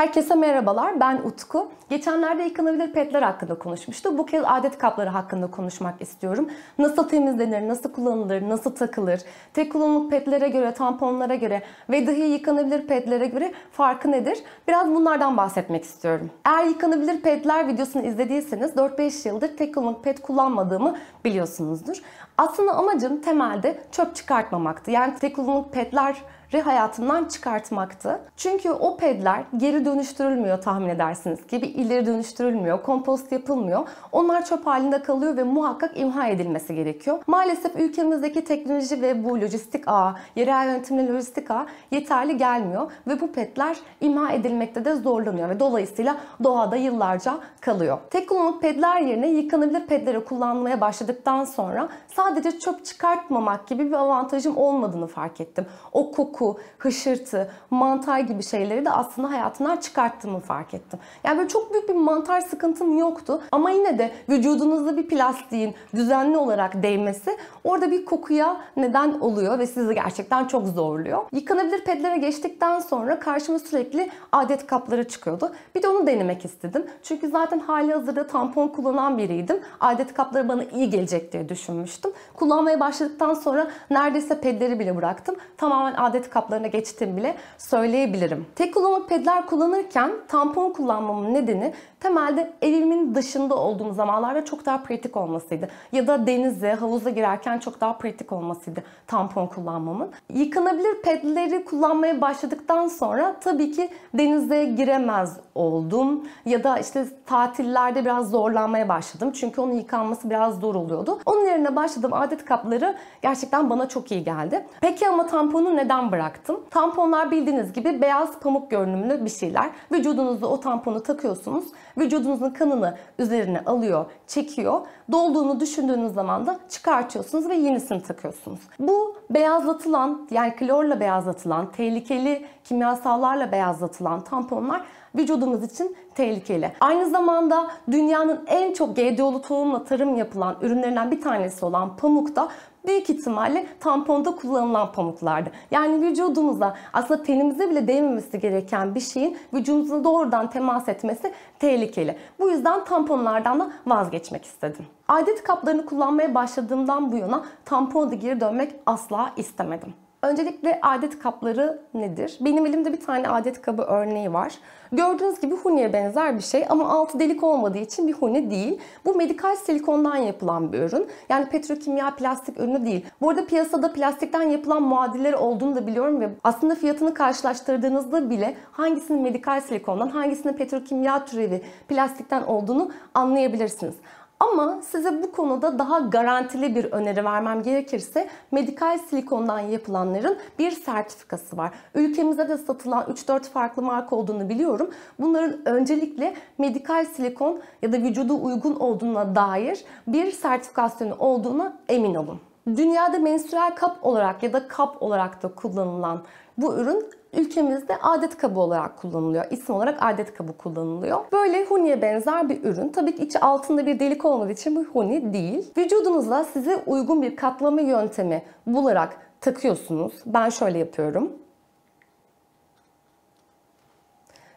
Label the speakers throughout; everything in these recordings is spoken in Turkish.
Speaker 1: Herkese merhabalar, ben Utku. Geçenlerde yıkanabilir petler hakkında konuşmuştuk. Bu kez adet kapları hakkında konuşmak istiyorum. Nasıl temizlenir, nasıl kullanılır, nasıl takılır, tek kullanımlık petlere göre, tamponlara göre ve dahi yıkanabilir petlere göre farkı nedir? Biraz bunlardan bahsetmek istiyorum. Eğer yıkanabilir petler videosunu izlediyseniz 4-5 yıldır tek kullanımlık pet kullanmadığımı biliyorsunuzdur. Aslında amacım temelde çöp çıkartmamaktı. Yani tek kullanımlık petler hayatından çıkartmaktı. Çünkü o pedler geri dönüştürülmüyor tahmin edersiniz gibi ileri dönüştürülmüyor, kompost yapılmıyor. Onlar çöp halinde kalıyor ve muhakkak imha edilmesi gerekiyor. Maalesef ülkemizdeki teknoloji ve bu lojistik ağ, yerel yönetimli lojistik ağ yeterli gelmiyor ve bu pedler imha edilmekte de zorlanıyor ve dolayısıyla doğada yıllarca kalıyor. Tek kullanımlık pedler yerine yıkanabilir pedleri kullanmaya başladıktan sonra sadece çöp çıkartmamak gibi bir avantajım olmadığını fark ettim. O koku koku, hışırtı, mantar gibi şeyleri de aslında hayatından çıkarttığımı fark ettim. Yani böyle çok büyük bir mantar sıkıntım yoktu. Ama yine de vücudunuzda bir plastiğin düzenli olarak değmesi orada bir kokuya neden oluyor ve sizi gerçekten çok zorluyor. Yıkanabilir pedlere geçtikten sonra karşıma sürekli adet kapları çıkıyordu. Bir de onu denemek istedim. Çünkü zaten hali hazırda tampon kullanan biriydim. Adet kapları bana iyi gelecek diye düşünmüştüm. Kullanmaya başladıktan sonra neredeyse pedleri bile bıraktım. Tamamen adet kaplarına geçtim bile söyleyebilirim. Tek kullanımlık pedler kullanırken tampon kullanmamın nedeni temelde evimin dışında olduğum zamanlarda çok daha pratik olmasıydı. Ya da denize, havuza girerken çok daha pratik olmasıydı tampon kullanmamın. Yıkanabilir pedleri kullanmaya başladıktan sonra tabii ki denize giremez oldum. Ya da işte tatillerde biraz zorlanmaya başladım. Çünkü onun yıkanması biraz zor oluyordu. Onun yerine başladığım adet kapları gerçekten bana çok iyi geldi. Peki ama tamponu neden bıraktım? Tamponlar bildiğiniz gibi beyaz pamuk görünümlü bir şeyler. Vücudunuza o tamponu takıyorsunuz vücudunuzun kanını üzerine alıyor, çekiyor. Dolduğunu düşündüğünüz zaman da çıkartıyorsunuz ve yenisini takıyorsunuz. Bu beyazlatılan yani klorla beyazlatılan, tehlikeli kimyasallarla beyazlatılan tamponlar vücudumuz için tehlikeli. Aynı zamanda dünyanın en çok GDO'lu tohumla tarım yapılan ürünlerinden bir tanesi olan pamuk da büyük ihtimalle tamponda kullanılan pamuklardı. Yani vücudumuza aslında tenimize bile değmemesi gereken bir şeyin vücudumuza doğrudan temas etmesi tehlikeli. Bu yüzden tamponlardan da vazgeçmek istedim. Adet kaplarını kullanmaya başladığımdan bu yana tampona geri dönmek asla istemedim. Öncelikle adet kapları nedir? Benim elimde bir tane adet kabı örneği var. Gördüğünüz gibi huniye benzer bir şey ama altı delik olmadığı için bir huni değil. Bu medikal silikondan yapılan bir ürün. Yani petrokimya plastik ürünü değil. Bu arada piyasada plastikten yapılan muadilleri olduğunu da biliyorum ve aslında fiyatını karşılaştırdığınızda bile hangisinin medikal silikondan, hangisinin petrokimya türevi plastikten olduğunu anlayabilirsiniz. Ama size bu konuda daha garantili bir öneri vermem gerekirse medikal silikondan yapılanların bir sertifikası var. Ülkemizde de satılan 3-4 farklı marka olduğunu biliyorum. Bunların öncelikle medikal silikon ya da vücuda uygun olduğuna dair bir sertifikasyonu olduğuna emin olun. Dünyada menstrual kap olarak ya da kap olarak da kullanılan bu ürün ülkemizde adet kabı olarak kullanılıyor. İsim olarak adet kabı kullanılıyor. Böyle huniye benzer bir ürün. Tabii ki içi altında bir delik olmadığı için bu huni değil. Vücudunuzda size uygun bir katlama yöntemi bularak takıyorsunuz. Ben şöyle yapıyorum.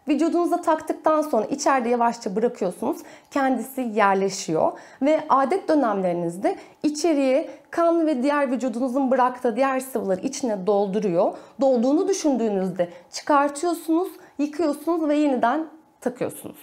Speaker 1: Vücudunuza taktıktan sonra içeride yavaşça bırakıyorsunuz. Kendisi yerleşiyor ve adet dönemlerinizde içeriye kan ve diğer vücudunuzun bıraktığı diğer sıvıları içine dolduruyor. Dolduğunu düşündüğünüzde çıkartıyorsunuz, yıkıyorsunuz ve yeniden takıyorsunuz.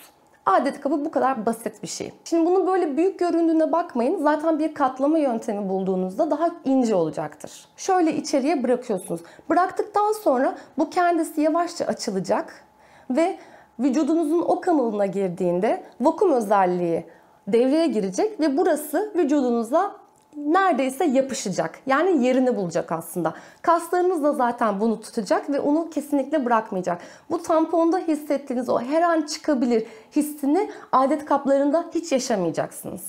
Speaker 1: Adet kabı bu kadar basit bir şey. Şimdi bunu böyle büyük göründüğüne bakmayın. Zaten bir katlama yöntemi bulduğunuzda daha ince olacaktır. Şöyle içeriye bırakıyorsunuz. Bıraktıktan sonra bu kendisi yavaşça açılacak ve vücudunuzun o kanalına girdiğinde vakum özelliği devreye girecek ve burası vücudunuza neredeyse yapışacak. Yani yerini bulacak aslında. Kaslarınız da zaten bunu tutacak ve onu kesinlikle bırakmayacak. Bu tamponda hissettiğiniz o her an çıkabilir hissini adet kaplarında hiç yaşamayacaksınız.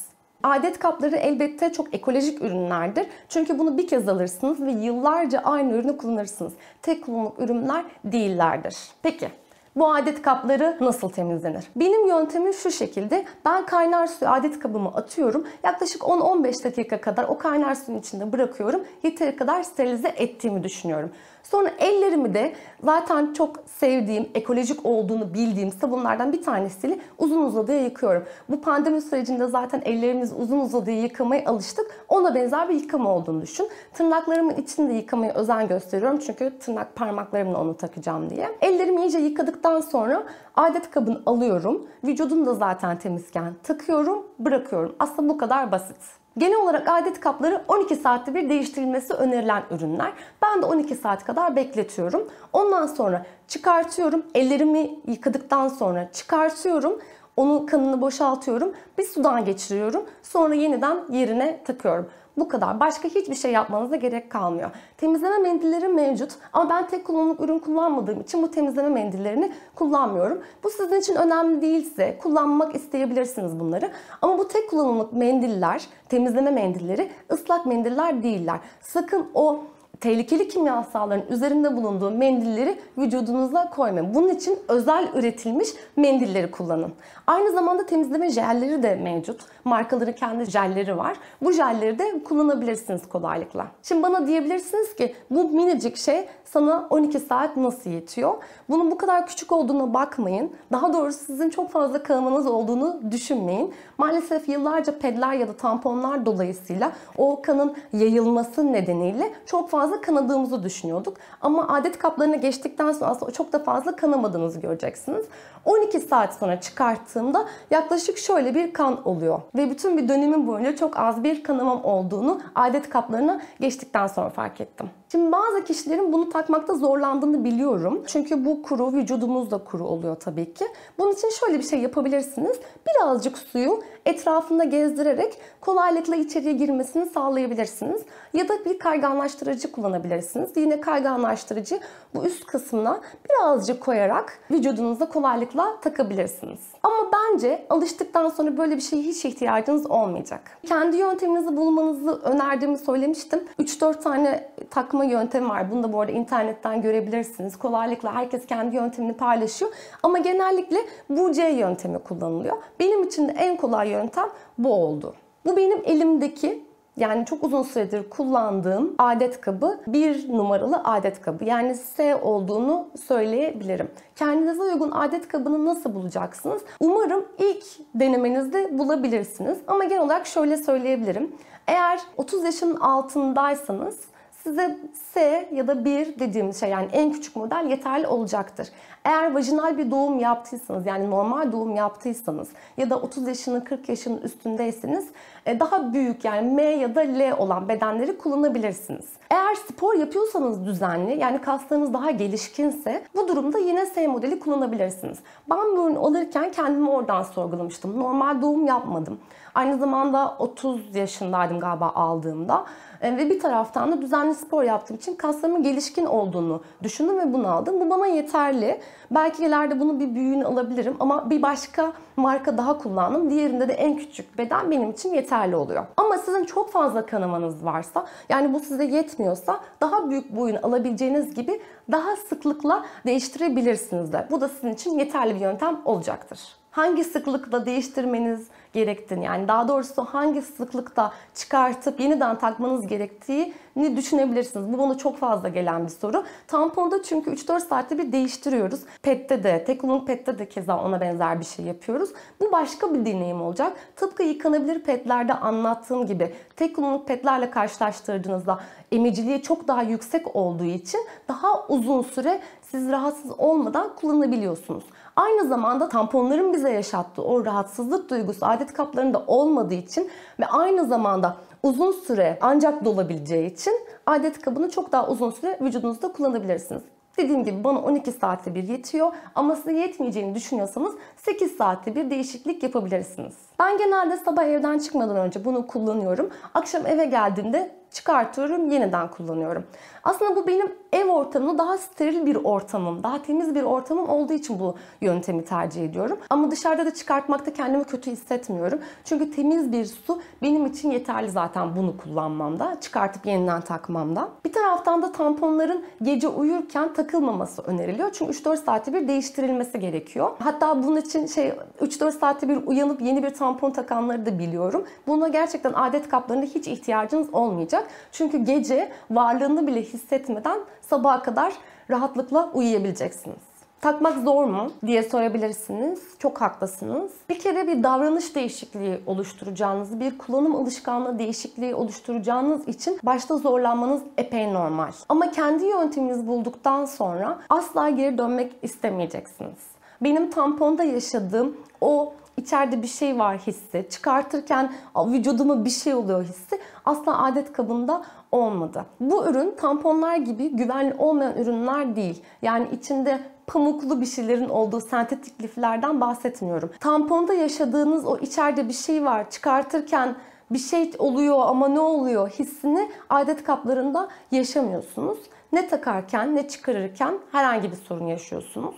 Speaker 1: Adet kapları elbette çok ekolojik ürünlerdir. Çünkü bunu bir kez alırsınız ve yıllarca aynı ürünü kullanırsınız. Tek kullanımlık ürünler değillerdir. Peki bu adet kapları nasıl temizlenir? Benim yöntemim şu şekilde. Ben kaynar suyu adet kabımı atıyorum. Yaklaşık 10-15 dakika kadar o kaynar suyun içinde bırakıyorum. Yeteri kadar sterilize ettiğimi düşünüyorum. Sonra ellerimi de zaten çok sevdiğim, ekolojik olduğunu bildiğim sabunlardan bir tanesiyle uzun uzadıya yıkıyorum. Bu pandemi sürecinde zaten ellerimiz uzun uzadıya yıkamaya alıştık. Ona benzer bir yıkama olduğunu düşün. Tırnaklarımın içinde yıkamaya özen gösteriyorum. Çünkü tırnak parmaklarımla onu takacağım diye. Ellerimi iyice yıkadıktan sonra adet kabını alıyorum. Vücudum da zaten temizken takıyorum, bırakıyorum. Aslında bu kadar basit. Genel olarak adet kapları 12 saatte bir değiştirilmesi önerilen ürünler. Ben de 12 saat kadar bekletiyorum. Ondan sonra çıkartıyorum. Ellerimi yıkadıktan sonra çıkartıyorum. Onun kanını boşaltıyorum. Bir sudan geçiriyorum. Sonra yeniden yerine takıyorum. Bu kadar. Başka hiçbir şey yapmanıza gerek kalmıyor. Temizleme mendilleri mevcut ama ben tek kullanımlık ürün kullanmadığım için bu temizleme mendillerini kullanmıyorum. Bu sizin için önemli değilse kullanmak isteyebilirsiniz bunları. Ama bu tek kullanımlık mendiller, temizleme mendilleri ıslak mendiller değiller. Sakın o tehlikeli kimyasalların üzerinde bulunduğu mendilleri vücudunuza koymayın. Bunun için özel üretilmiş mendilleri kullanın. Aynı zamanda temizleme jelleri de mevcut. Markaların kendi jelleri var. Bu jelleri de kullanabilirsiniz kolaylıkla. Şimdi bana diyebilirsiniz ki bu minicik şey sana 12 saat nasıl yetiyor? Bunun bu kadar küçük olduğuna bakmayın. Daha doğrusu sizin çok fazla kanamanız olduğunu düşünmeyin. Maalesef yıllarca pedler ya da tamponlar dolayısıyla o kanın yayılması nedeniyle çok fazla kanadığımızı düşünüyorduk. Ama adet kaplarına geçtikten sonra aslında çok da fazla kanamadığınızı göreceksiniz. 12 saat sonra çıkarttığımda yaklaşık şöyle bir kan oluyor. Ve bütün bir dönemin boyunca çok az bir kanamam olduğunu adet kaplarına geçtikten sonra fark ettim. Şimdi bazı kişilerin bunu takmakta zorlandığını biliyorum. Çünkü bu kuru, vücudumuz da kuru oluyor tabii ki. Bunun için şöyle bir şey yapabilirsiniz. Birazcık suyu etrafında gezdirerek kolaylıkla içeriye girmesini sağlayabilirsiniz. Ya da bir kayganlaştırıcı kullanabilirsiniz. Yine kayganlaştırıcı bu üst kısmına birazcık koyarak vücudunuza kolaylıkla takabilirsiniz. Ama bence alıştıktan sonra böyle bir şeye hiç ihtiyacınız olmayacak. Kendi yönteminizi bulmanızı önerdiğimi söylemiştim. 3-4 tane takma yöntemi var. Bunu da bu arada internetten görebilirsiniz. Kolaylıkla herkes kendi yöntemini paylaşıyor. Ama genellikle bu C yöntemi kullanılıyor. Benim için de en kolay yöntem bu oldu. Bu benim elimdeki yani çok uzun süredir kullandığım adet kabı bir numaralı adet kabı. Yani S olduğunu söyleyebilirim. Kendinize uygun adet kabını nasıl bulacaksınız? Umarım ilk denemenizde bulabilirsiniz. Ama genel olarak şöyle söyleyebilirim. Eğer 30 yaşın altındaysanız size S ya da 1 dediğimiz şey yani en küçük model yeterli olacaktır. Eğer vajinal bir doğum yaptıysanız yani normal doğum yaptıysanız ya da 30 yaşının 40 yaşının üstündeyseniz daha büyük yani M ya da L olan bedenleri kullanabilirsiniz. Eğer spor yapıyorsanız düzenli yani kaslarınız daha gelişkinse bu durumda yine S modeli kullanabilirsiniz. Ben bu ürünü alırken kendimi oradan sorgulamıştım. Normal doğum yapmadım. Aynı zamanda 30 yaşındaydım galiba aldığımda. E, ve bir taraftan da düzenli spor yaptığım için kaslarımın gelişkin olduğunu düşündüm ve bunu aldım. Bu bana yeterli. Belki ileride bunun bir büyüğünü alabilirim ama bir başka marka daha kullandım. Diğerinde de en küçük beden benim için yeterli oluyor. Ama sizin çok fazla kanamanız varsa yani bu size yetmiyorsa daha büyük boyun alabileceğiniz gibi daha sıklıkla değiştirebilirsiniz de. Bu da sizin için yeterli bir yöntem olacaktır hangi sıklıkla değiştirmeniz gerektiğini yani daha doğrusu hangi sıklıkta çıkartıp yeniden takmanız gerektiğini düşünebilirsiniz. Bu bana çok fazla gelen bir soru. Tamponda çünkü 3-4 saatte bir değiştiriyoruz. PET'te de, tek kullanımlık PET'te de keza ona benzer bir şey yapıyoruz. Bu başka bir deneyim olacak. Tıpkı yıkanabilir PET'lerde anlattığım gibi tek kullanımlık PET'lerle karşılaştırdığınızda emiciliği çok daha yüksek olduğu için daha uzun süre siz rahatsız olmadan kullanabiliyorsunuz. Aynı zamanda tamponların bize yaşattığı o rahatsızlık duygusu adet kaplarında olmadığı için ve aynı zamanda uzun süre ancak dolabileceği için adet kabını çok daha uzun süre vücudunuzda kullanabilirsiniz. Dediğim gibi bana 12 saatte bir yetiyor ama size yetmeyeceğini düşünüyorsanız 8 saatte bir değişiklik yapabilirsiniz. Ben genelde sabah evden çıkmadan önce bunu kullanıyorum. Akşam eve geldiğimde çıkartıyorum, yeniden kullanıyorum. Aslında bu benim ev ortamında daha steril bir ortamım, daha temiz bir ortamım olduğu için bu yöntemi tercih ediyorum. Ama dışarıda da çıkartmakta kendimi kötü hissetmiyorum. Çünkü temiz bir su benim için yeterli zaten bunu kullanmamda, çıkartıp yeniden takmamda. Bir taraftan da tamponların gece uyurken takılmaması öneriliyor. Çünkü 3-4 saatte bir değiştirilmesi gerekiyor. Hatta bunun için şey 3-4 saatte bir uyanıp yeni bir tampon takanları da biliyorum. Buna gerçekten adet kaplarında hiç ihtiyacınız olmayacak. Çünkü gece varlığını bile hissetmeden sabaha kadar rahatlıkla uyuyabileceksiniz. Takmak zor mu diye sorabilirsiniz. Çok haklısınız. Bir kere bir davranış değişikliği oluşturacağınız, bir kullanım alışkanlığı değişikliği oluşturacağınız için başta zorlanmanız epey normal. Ama kendi yönteminizi bulduktan sonra asla geri dönmek istemeyeceksiniz. Benim tamponda yaşadığım o içeride bir şey var hissi, çıkartırken vücuduma bir şey oluyor hissi asla adet kabında olmadı. Bu ürün tamponlar gibi güvenli olmayan ürünler değil. Yani içinde pamuklu bir şeylerin olduğu sentetik liflerden bahsetmiyorum. Tamponda yaşadığınız o içeride bir şey var çıkartırken bir şey oluyor ama ne oluyor hissini adet kaplarında yaşamıyorsunuz. Ne takarken ne çıkarırken herhangi bir sorun yaşıyorsunuz.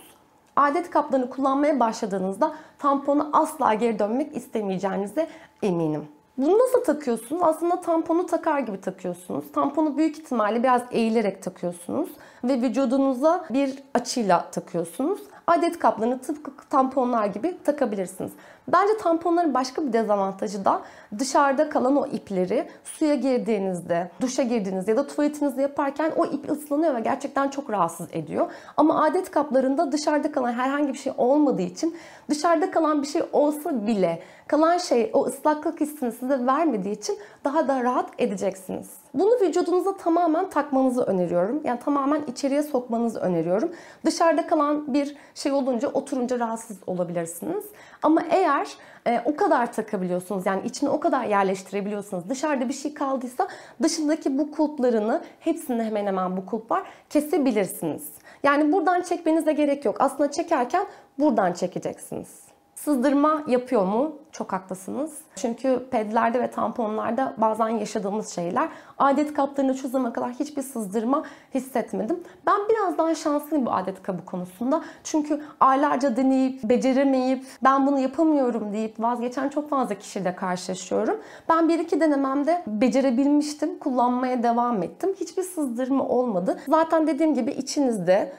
Speaker 1: Adet kaplarını kullanmaya başladığınızda tamponu asla geri dönmek istemeyeceğinize eminim. Bunu nasıl takıyorsunuz? Aslında tamponu takar gibi takıyorsunuz. Tamponu büyük ihtimalle biraz eğilerek takıyorsunuz ve vücudunuza bir açıyla takıyorsunuz. Adet kaplarını tıpkı tamponlar gibi takabilirsiniz. Bence tamponların başka bir dezavantajı da dışarıda kalan o ipleri suya girdiğinizde, duşa girdiğinizde ya da tuvaletinizde yaparken o ip ıslanıyor ve gerçekten çok rahatsız ediyor. Ama adet kaplarında dışarıda kalan herhangi bir şey olmadığı için dışarıda kalan bir şey olsa bile kalan şey o ıslaklık hissini size vermediği için daha da rahat edeceksiniz. Bunu vücudunuza tamamen takmanızı öneriyorum. Yani tamamen içeriye sokmanızı öneriyorum. Dışarıda kalan bir şey olunca oturunca rahatsız olabilirsiniz. Ama eğer e, o kadar takabiliyorsunuz yani içine o kadar yerleştirebiliyorsunuz. Dışarıda bir şey kaldıysa dışındaki bu kulplarını hepsinde hemen hemen bu kulp var kesebilirsiniz. Yani buradan çekmenize gerek yok. Aslında çekerken buradan çekeceksiniz. Sızdırma yapıyor mu? Çok haklısınız. Çünkü pedlerde ve tamponlarda bazen yaşadığımız şeyler. Adet kaplarında şu zamana kadar hiçbir sızdırma hissetmedim. Ben biraz daha şanslıyım bu adet kabı konusunda. Çünkü aylarca deneyip, beceremeyip, ben bunu yapamıyorum deyip vazgeçen çok fazla kişiyle karşılaşıyorum. Ben bir iki denememde becerebilmiştim. Kullanmaya devam ettim. Hiçbir sızdırma olmadı. Zaten dediğim gibi içinizde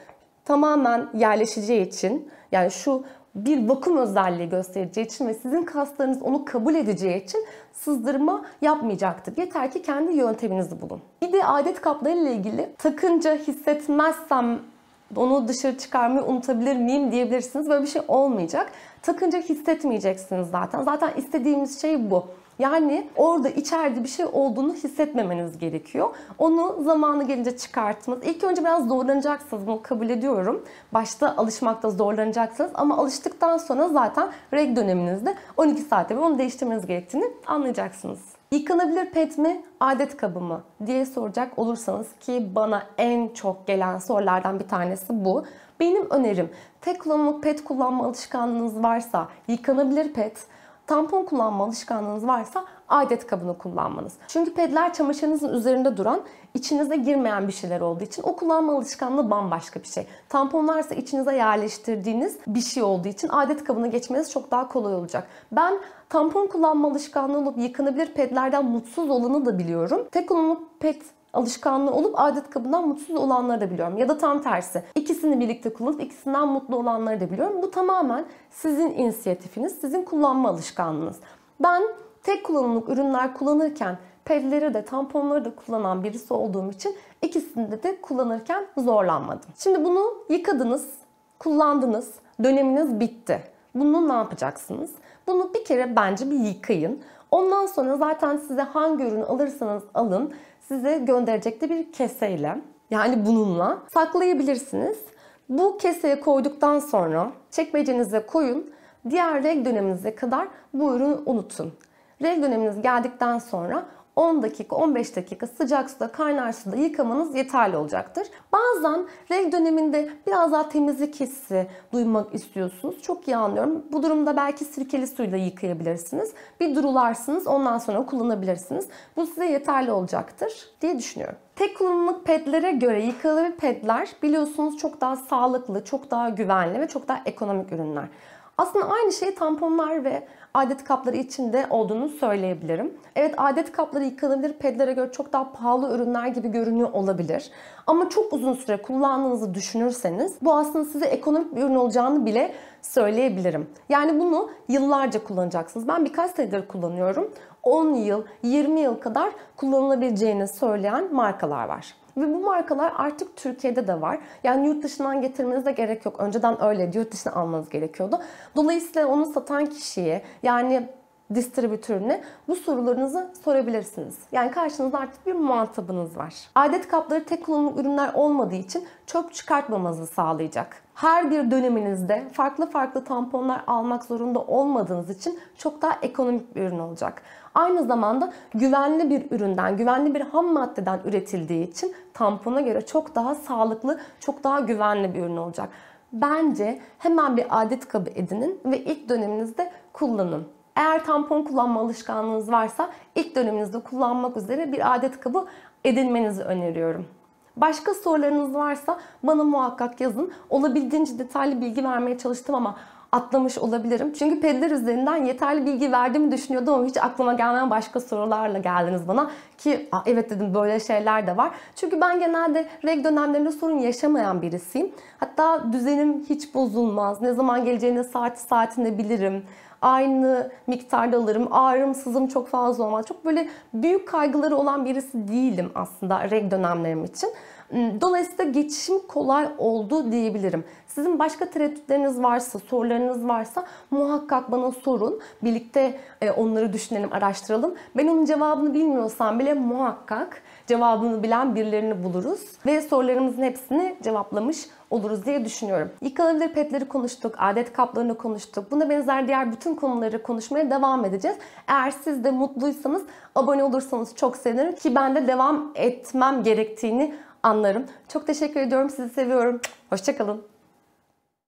Speaker 1: tamamen yerleşeceği için yani şu bir vakum özelliği göstereceği için ve sizin kaslarınız onu kabul edeceği için sızdırma yapmayacaktır. Yeter ki kendi yönteminizi bulun. Bir de adet kapları ile ilgili takınca hissetmezsem onu dışarı çıkarmayı unutabilir miyim diyebilirsiniz. Böyle bir şey olmayacak. Takınca hissetmeyeceksiniz zaten. Zaten istediğimiz şey bu. Yani orada içeride bir şey olduğunu hissetmemeniz gerekiyor. Onu zamanı gelince çıkartmanız. İlk önce biraz zorlanacaksınız bunu kabul ediyorum. Başta alışmakta zorlanacaksınız ama alıştıktan sonra zaten reg döneminizde 12 saatte onu değiştirmeniz gerektiğini anlayacaksınız. Yıkanabilir pet mi, adet kabı mı diye soracak olursanız ki bana en çok gelen sorulardan bir tanesi bu. Benim önerim tek kullanımlık pet kullanma alışkanlığınız varsa yıkanabilir pet, tampon kullanma alışkanlığınız varsa adet kabını kullanmanız. Çünkü pedler çamaşırınızın üzerinde duran, içinize girmeyen bir şeyler olduğu için o kullanma alışkanlığı bambaşka bir şey. Tamponlarsa içinize yerleştirdiğiniz bir şey olduğu için adet kabına geçmeniz çok daha kolay olacak. Ben tampon kullanma alışkanlığı olup yıkanabilir pedlerden mutsuz olanı da biliyorum. Tek kullanımlık ped alışkanlığı olup adet kabından mutsuz olanları da biliyorum. Ya da tam tersi. İkisini birlikte kullanıp ikisinden mutlu olanları da biliyorum. Bu tamamen sizin inisiyatifiniz, sizin kullanma alışkanlığınız. Ben tek kullanımlık ürünler kullanırken pedleri de tamponları da kullanan birisi olduğum için ikisinde de kullanırken zorlanmadım. Şimdi bunu yıkadınız, kullandınız, döneminiz bitti. Bunu ne yapacaksınız? Bunu bir kere bence bir yıkayın. Ondan sonra zaten size hangi ürünü alırsanız alın size gönderecekte bir keseyle yani bununla saklayabilirsiniz. Bu keseye koyduktan sonra çekmecenize koyun. Diğer reg döneminize kadar bu ürünü unutun. Reg döneminiz geldikten sonra 10 dakika 15 dakika sıcak suda kaynar suda yıkamanız yeterli olacaktır. Bazen reg döneminde biraz daha temizlik hissi duymak istiyorsunuz. Çok iyi anlıyorum. Bu durumda belki sirkeli suyla yıkayabilirsiniz. Bir durularsınız ondan sonra kullanabilirsiniz. Bu size yeterli olacaktır diye düşünüyorum. Tek kullanımlık pedlere göre yıkalı pedler biliyorsunuz çok daha sağlıklı, çok daha güvenli ve çok daha ekonomik ürünler. Aslında aynı şey tamponlar ve adet kapları için de olduğunu söyleyebilirim. Evet adet kapları yıkanabilir pedlere göre çok daha pahalı ürünler gibi görünüyor olabilir. Ama çok uzun süre kullandığınızı düşünürseniz bu aslında size ekonomik bir ürün olacağını bile söyleyebilirim. Yani bunu yıllarca kullanacaksınız. Ben birkaç senedir kullanıyorum. 10 yıl, 20 yıl kadar kullanılabileceğini söyleyen markalar var. Ve bu markalar artık Türkiye'de de var. Yani yurt dışından getirmenize gerek yok. Önceden öyleydi. Yurt dışına almanız gerekiyordu. Dolayısıyla onu satan kişiye yani distribütörüne bu sorularınızı sorabilirsiniz. Yani karşınızda artık bir muhatabınız var. Adet kapları tek kullanımlık ürünler olmadığı için çöp çıkartmamanızı sağlayacak. Her bir döneminizde farklı farklı tamponlar almak zorunda olmadığınız için çok daha ekonomik bir ürün olacak. Aynı zamanda güvenli bir üründen, güvenli bir ham maddeden üretildiği için tampona göre çok daha sağlıklı, çok daha güvenli bir ürün olacak. Bence hemen bir adet kabı edinin ve ilk döneminizde kullanın. Eğer tampon kullanma alışkanlığınız varsa ilk döneminizde kullanmak üzere bir adet kabı edinmenizi öneriyorum. Başka sorularınız varsa bana muhakkak yazın. Olabildiğince detaylı bilgi vermeye çalıştım ama atlamış olabilirim. Çünkü pedler üzerinden yeterli bilgi verdiğimi düşünüyordum ama hiç aklıma gelmeyen başka sorularla geldiniz bana. Ki evet dedim böyle şeyler de var. Çünkü ben genelde reg dönemlerinde sorun yaşamayan birisiyim. Hatta düzenim hiç bozulmaz. Ne zaman geleceğini saati saatinde bilirim aynı miktarda alırım. Ağrım, sızım çok fazla olmaz. Çok böyle büyük kaygıları olan birisi değilim aslında reg dönemlerim için. Hmm, dolayısıyla geçişim kolay oldu diyebilirim. Sizin başka tereddütleriniz varsa, sorularınız varsa muhakkak bana sorun. Birlikte e, onları düşünelim, araştıralım. Ben onun cevabını bilmiyorsam bile muhakkak cevabını bilen birilerini buluruz. Ve sorularımızın hepsini cevaplamış oluruz diye düşünüyorum. Yıkanabilir petleri konuştuk, adet kaplarını konuştuk. Buna benzer diğer bütün konuları konuşmaya devam edeceğiz. Eğer siz de mutluysanız abone olursanız çok sevinirim ki ben de devam etmem gerektiğini anlarım. Çok teşekkür ediyorum. Sizi seviyorum. Hoşçakalın.